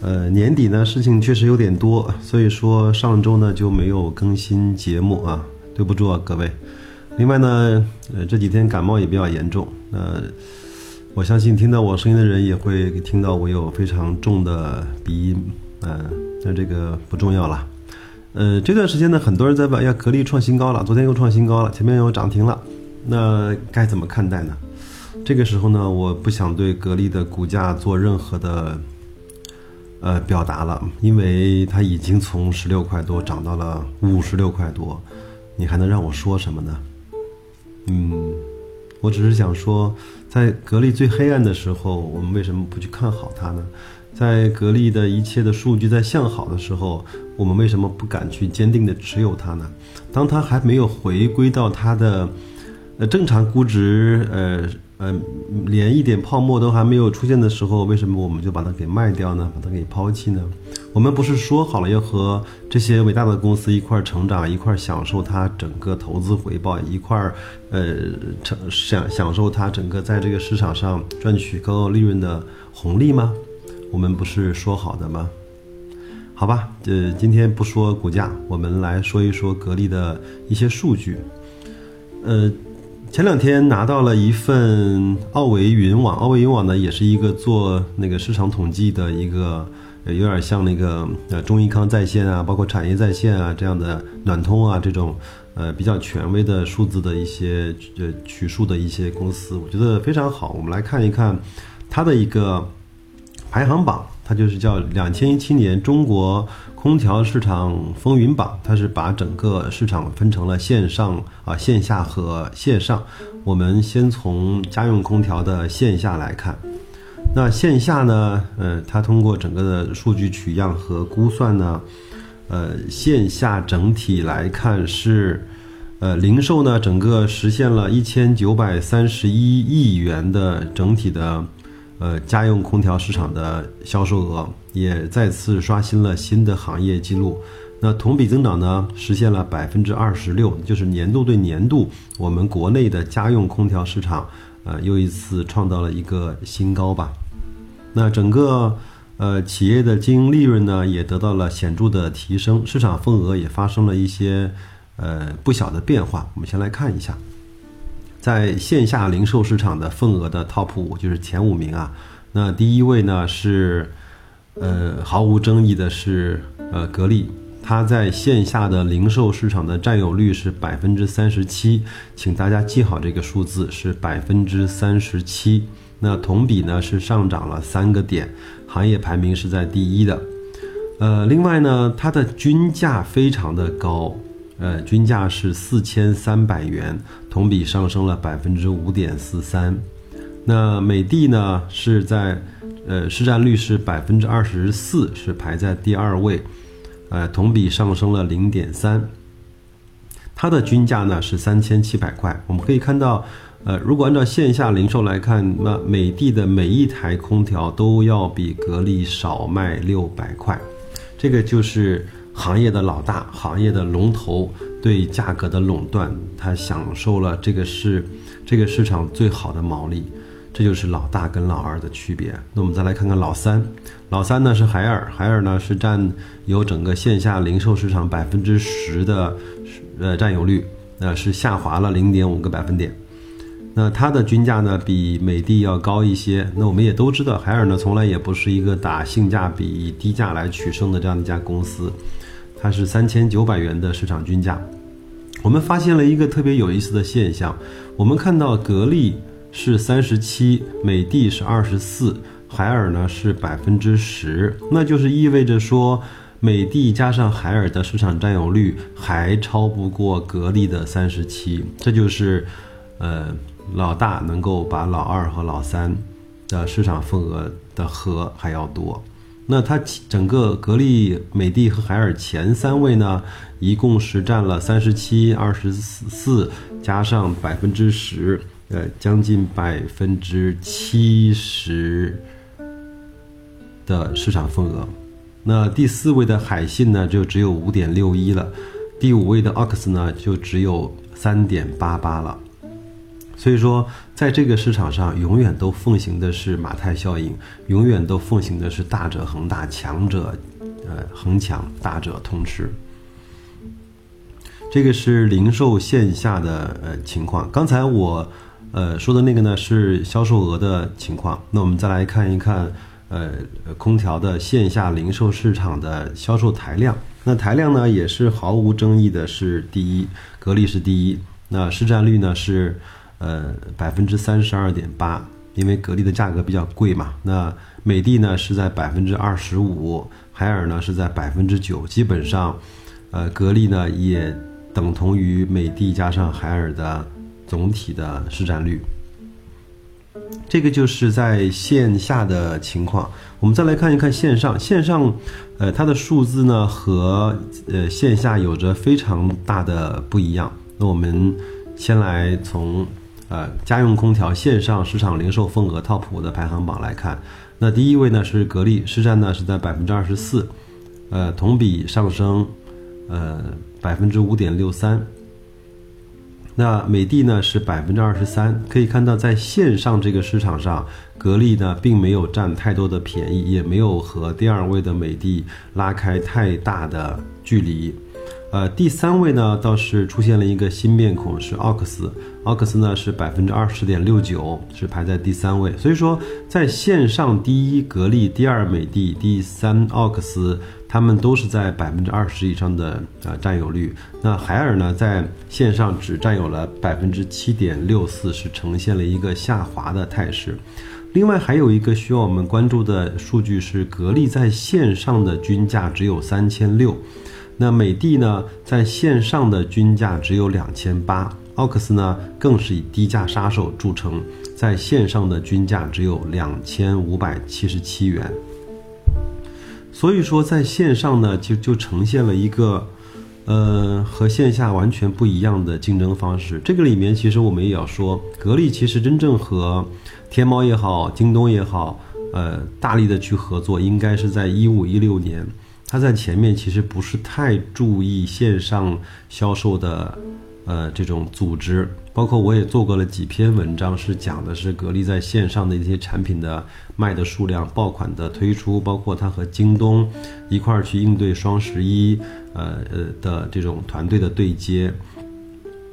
呃，年底呢，事情确实有点多，所以说上周呢就没有更新节目啊，对不住啊，各位。另外呢，呃，这几天感冒也比较严重，呃，我相信听到我声音的人也会听到我有非常重的鼻音，嗯，那这个不重要了。呃，这段时间呢，很多人在问，呀，格力创新高了，昨天又创新高了，前面又涨停了，那该怎么看待呢？这个时候呢，我不想对格力的股价做任何的。呃，表达了，因为它已经从十六块多涨到了五十六块多，你还能让我说什么呢？嗯，我只是想说，在格力最黑暗的时候，我们为什么不去看好它呢？在格力的一切的数据在向好的时候，我们为什么不敢去坚定的持有它呢？当它还没有回归到它的呃正常估值，呃。呃，连一点泡沫都还没有出现的时候，为什么我们就把它给卖掉呢？把它给抛弃呢？我们不是说好了要和这些伟大的公司一块成长，一块享受它整个投资回报，一块儿呃成享享受它整个在这个市场上赚取高利润的红利吗？我们不是说好的吗？好吧，呃，今天不说股价，我们来说一说格力的一些数据，呃。前两天拿到了一份奥维云网，奥维云网呢也是一个做那个市场统计的一个，有点像那个呃中医康在线啊，包括产业在线啊这样的暖通啊这种，呃比较权威的数字的一些呃取数的一些公司，我觉得非常好。我们来看一看它的一个排行榜，它就是叫两千一七年中国。空调市场风云榜，它是把整个市场分成了线上啊、线下和线上。我们先从家用空调的线下来看，那线下呢，呃，它通过整个的数据取样和估算呢，呃，线下整体来看是，呃，零售呢整个实现了一千九百三十一亿元的整体的。呃，家用空调市场的销售额也再次刷新了新的行业记录。那同比增长呢，实现了百分之二十六，就是年度对年度，我们国内的家用空调市场，呃，又一次创造了一个新高吧。那整个呃企业的经营利润呢，也得到了显著的提升，市场份额也发生了一些呃不小的变化。我们先来看一下。在线下零售市场的份额的 top 五就是前五名啊，那第一位呢是，呃毫无争议的是呃格力，它在线下的零售市场的占有率是百分之三十七，请大家记好这个数字是百分之三十七，那同比呢是上涨了三个点，行业排名是在第一的，呃另外呢它的均价非常的高。呃，均价是四千三百元，同比上升了百分之五点四三。那美的呢是在，呃，市占率是百分之二十四，是排在第二位，呃，同比上升了零点三。它的均价呢是三千七百块。我们可以看到，呃，如果按照线下零售来看，那美的的每一台空调都要比格力少卖六百块，这个就是。行业的老大，行业的龙头对价格的垄断，它享受了这个是这个市场最好的毛利，这就是老大跟老二的区别。那我们再来看看老三，老三呢是海尔，海尔呢是占有整个线下零售市场百分之十的呃占有率，呃是下滑了零点五个百分点。那它的均价呢比美的要高一些。那我们也都知道，海尔呢从来也不是一个打性价比低价来取胜的这样一家公司。它是三千九百元的市场均价，我们发现了一个特别有意思的现象，我们看到格力是三十七，美的是二十四，海尔呢是百分之十，那就是意味着说，美的加上海尔的市场占有率还超不过格力的三十七，这就是，呃，老大能够把老二和老三的市场份额的和还要多。那它整个格力、美的和海尔前三位呢，一共是占了三十七、二十四，加上百分之十，呃，将近百分之七十的市场份额。那第四位的海信呢，就只有五点六一了；第五位的 OX 呢，就只有三点八八了。所以说，在这个市场上，永远都奉行的是马太效应，永远都奉行的是大者恒大，强者，呃，恒强，大者通吃。这个是零售线下的呃情况。刚才我呃说的那个呢是销售额的情况。那我们再来看一看呃空调的线下零售市场的销售台量。那台量呢也是毫无争议的是第一，格力是第一。那市占率呢是。呃，百分之三十二点八，因为格力的价格比较贵嘛。那美的呢是在百分之二十五，海尔呢是在百分之九，基本上，呃，格力呢也等同于美的加上海尔的总体的市占率。这个就是在线下的情况。我们再来看一看线上，线上，呃，它的数字呢和呃线下有着非常大的不一样。那我们先来从。呃，家用空调线上市场零售份额 TOP 五的排行榜来看，那第一位呢是格力，市占呢是在百分之二十四，呃，同比上升，呃，百分之五点六三。那美的呢是百分之二十三，可以看到在线上这个市场上，格力呢并没有占太多的便宜，也没有和第二位的美的拉开太大的距离。呃，第三位呢倒是出现了一个新面孔，是奥克斯。奥克斯呢是百分之二十点六九，是排在第三位。所以说，在线上第一格力，第二美的，第三奥克斯，他们都是在百分之二十以上的呃占有率。那海尔呢，在线上只占有了百分之七点六四，是呈现了一个下滑的态势。另外还有一个需要我们关注的数据是，格力在线上的均价只有三千六。那美的呢，在线上的均价只有两千八，奥克斯呢更是以低价杀手著称，在线上的均价只有两千五百七十七元。所以说，在线上呢，就就呈现了一个，呃，和线下完全不一样的竞争方式。这个里面，其实我们也要说，格力其实真正和天猫也好，京东也好，呃，大力的去合作，应该是在一五一六年。他在前面其实不是太注意线上销售的，呃，这种组织，包括我也做过了几篇文章，是讲的是格力在线上的一些产品的卖的数量、爆款的推出，包括他和京东一块儿去应对双十一，呃呃的这种团队的对接，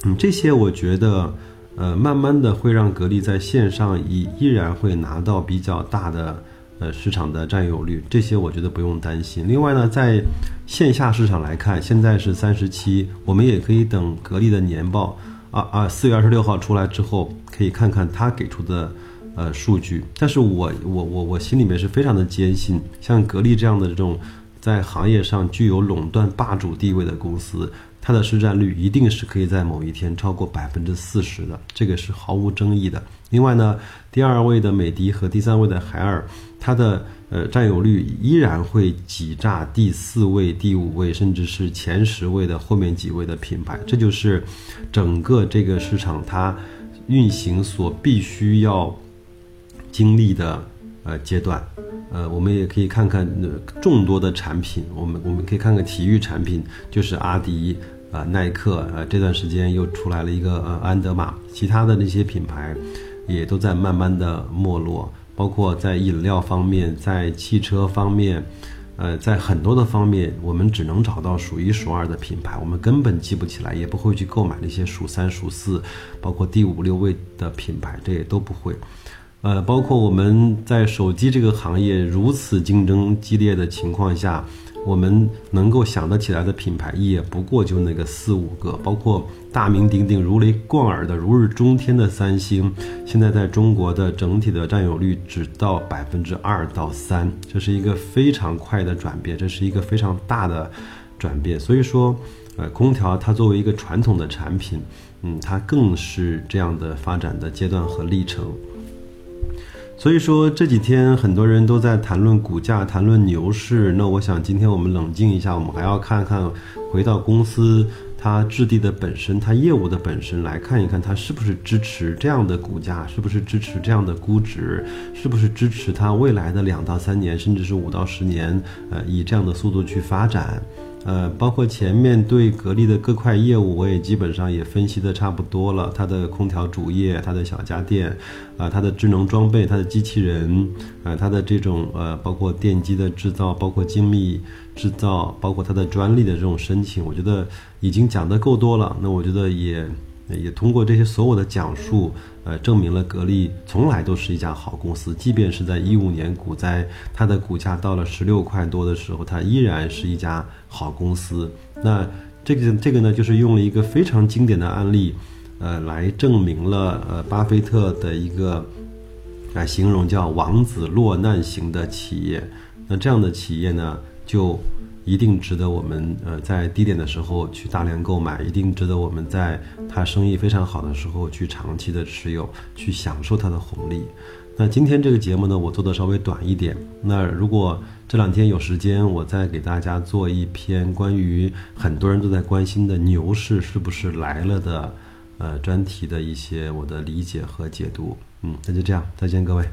嗯，这些我觉得，呃，慢慢的会让格力在线上依依然会拿到比较大的。市场的占有率这些我觉得不用担心。另外呢，在线下市场来看，现在是三十七，我们也可以等格力的年报啊啊，四月二十六号出来之后，可以看看他给出的呃数据。但是我我我我心里面是非常的坚信，像格力这样的这种在行业上具有垄断霸主地位的公司。它的市占率一定是可以在某一天超过百分之四十的，这个是毫无争议的。另外呢，第二位的美的和第三位的海尔，它的呃占有率依然会挤炸第四位、第五位，甚至是前十位的后面几位的品牌。这就是整个这个市场它运行所必须要经历的呃阶段。呃，我们也可以看看呃众多的产品，我们我们可以看看体育产品，就是阿迪。啊，耐克，呃，这段时间又出来了一个呃安德玛，其他的那些品牌，也都在慢慢的没落，包括在饮料方面，在汽车方面，呃，在很多的方面，我们只能找到数一数二的品牌，我们根本记不起来，也不会去购买那些数三数四，包括第五六位的品牌，这也都不会。呃，包括我们在手机这个行业如此竞争激烈的情况下。我们能够想得起来的品牌也不过就那个四五个，包括大名鼎鼎、如雷贯耳的、如日中天的三星，现在在中国的整体的占有率只到百分之二到三，这是一个非常快的转变，这是一个非常大的转变。所以说，呃，空调它作为一个传统的产品，嗯，它更是这样的发展的阶段和历程。所以说这几天很多人都在谈论股价，谈论牛市。那我想今天我们冷静一下，我们还要看看回到公司它质地的本身，它业务的本身来看一看，它是不是支持这样的股价，是不是支持这样的估值，是不是支持它未来的两到三年，甚至是五到十年，呃，以这样的速度去发展。呃，包括前面对格力的各块业务，我也基本上也分析的差不多了。它的空调主业，它的小家电，啊，它的智能装备，它的机器人，啊，它的这种呃，包括电机的制造，包括精密制造，包括它的专利的这种申请，我觉得已经讲的够多了。那我觉得也。也通过这些所有的讲述，呃，证明了格力从来都是一家好公司。即便是在一五年股灾，它的股价到了十六块多的时候，它依然是一家好公司。那这个这个呢，就是用了一个非常经典的案例，呃，来证明了呃，巴菲特的一个啊形容叫“王子落难型”的企业。那这样的企业呢，就。一定值得我们呃在低点的时候去大量购买，一定值得我们在它生意非常好的时候去长期的持有，去享受它的红利。那今天这个节目呢，我做的稍微短一点。那如果这两天有时间，我再给大家做一篇关于很多人都在关心的牛市是不是来了的呃专题的一些我的理解和解读。嗯，那就这样，再见各位。